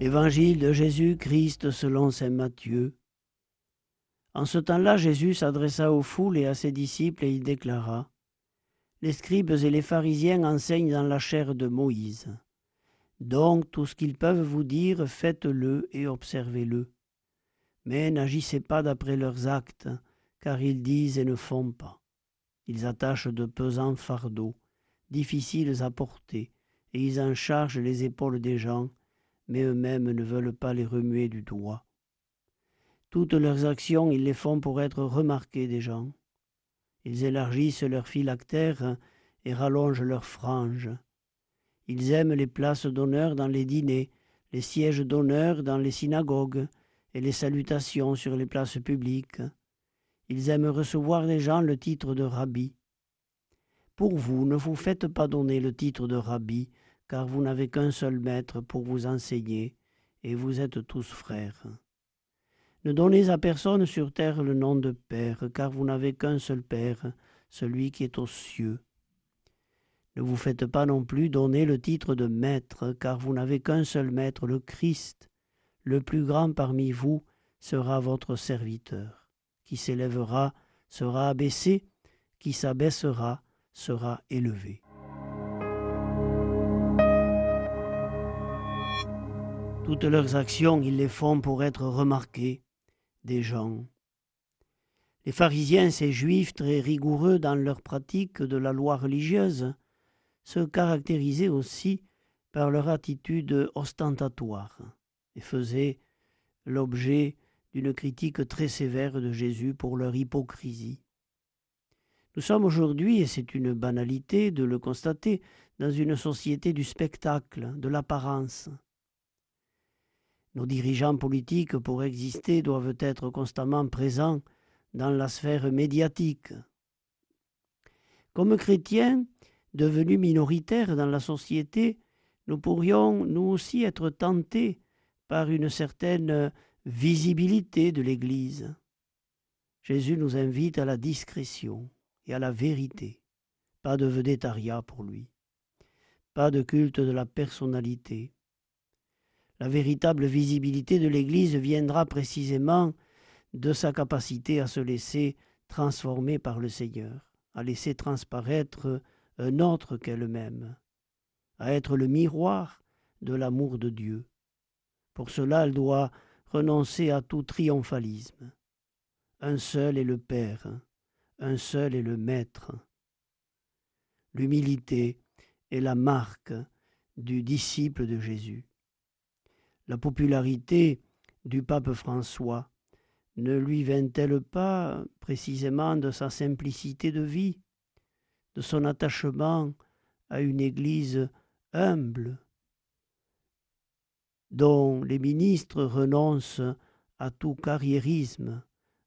Évangile de Jésus-Christ selon saint Matthieu. En ce temps-là, Jésus s'adressa aux foules et à ses disciples et il déclara Les scribes et les pharisiens enseignent dans la chair de Moïse. Donc tout ce qu'ils peuvent vous dire, faites-le et observez-le. Mais n'agissez pas d'après leurs actes, car ils disent et ne font pas. Ils attachent de pesants fardeaux, difficiles à porter, et ils en chargent les épaules des gens mais eux-mêmes ne veulent pas les remuer du doigt. Toutes leurs actions, ils les font pour être remarqués des gens. Ils élargissent leurs phylactères et rallongent leurs franges. Ils aiment les places d'honneur dans les dîners, les sièges d'honneur dans les synagogues et les salutations sur les places publiques. Ils aiment recevoir des gens le titre de rabbi. Pour vous, ne vous faites pas donner le titre de rabbi, car vous n'avez qu'un seul maître pour vous enseigner, et vous êtes tous frères. Ne donnez à personne sur terre le nom de Père, car vous n'avez qu'un seul Père, celui qui est aux cieux. Ne vous faites pas non plus donner le titre de Maître, car vous n'avez qu'un seul Maître, le Christ. Le plus grand parmi vous sera votre serviteur. Qui s'élèvera sera abaissé, qui s'abaissera sera élevé. Toutes leurs actions, ils les font pour être remarqués des gens. Les pharisiens, ces juifs très rigoureux dans leur pratique de la loi religieuse, se caractérisaient aussi par leur attitude ostentatoire et faisaient l'objet d'une critique très sévère de Jésus pour leur hypocrisie. Nous sommes aujourd'hui, et c'est une banalité de le constater, dans une société du spectacle, de l'apparence. Nos dirigeants politiques, pour exister, doivent être constamment présents dans la sphère médiatique. Comme chrétiens, devenus minoritaires dans la société, nous pourrions nous aussi être tentés par une certaine visibilité de l'Église. Jésus nous invite à la discrétion et à la vérité. Pas de vedettariat pour lui. Pas de culte de la personnalité. La véritable visibilité de l'Église viendra précisément de sa capacité à se laisser transformer par le Seigneur, à laisser transparaître un autre qu'elle-même, à être le miroir de l'amour de Dieu. Pour cela, elle doit renoncer à tout triomphalisme. Un seul est le Père, un seul est le Maître. L'humilité est la marque du disciple de Jésus la popularité du pape François ne lui vint-elle pas précisément de sa simplicité de vie, de son attachement à une Église humble, dont les ministres renoncent à tout carriérisme,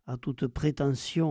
à toute prétention?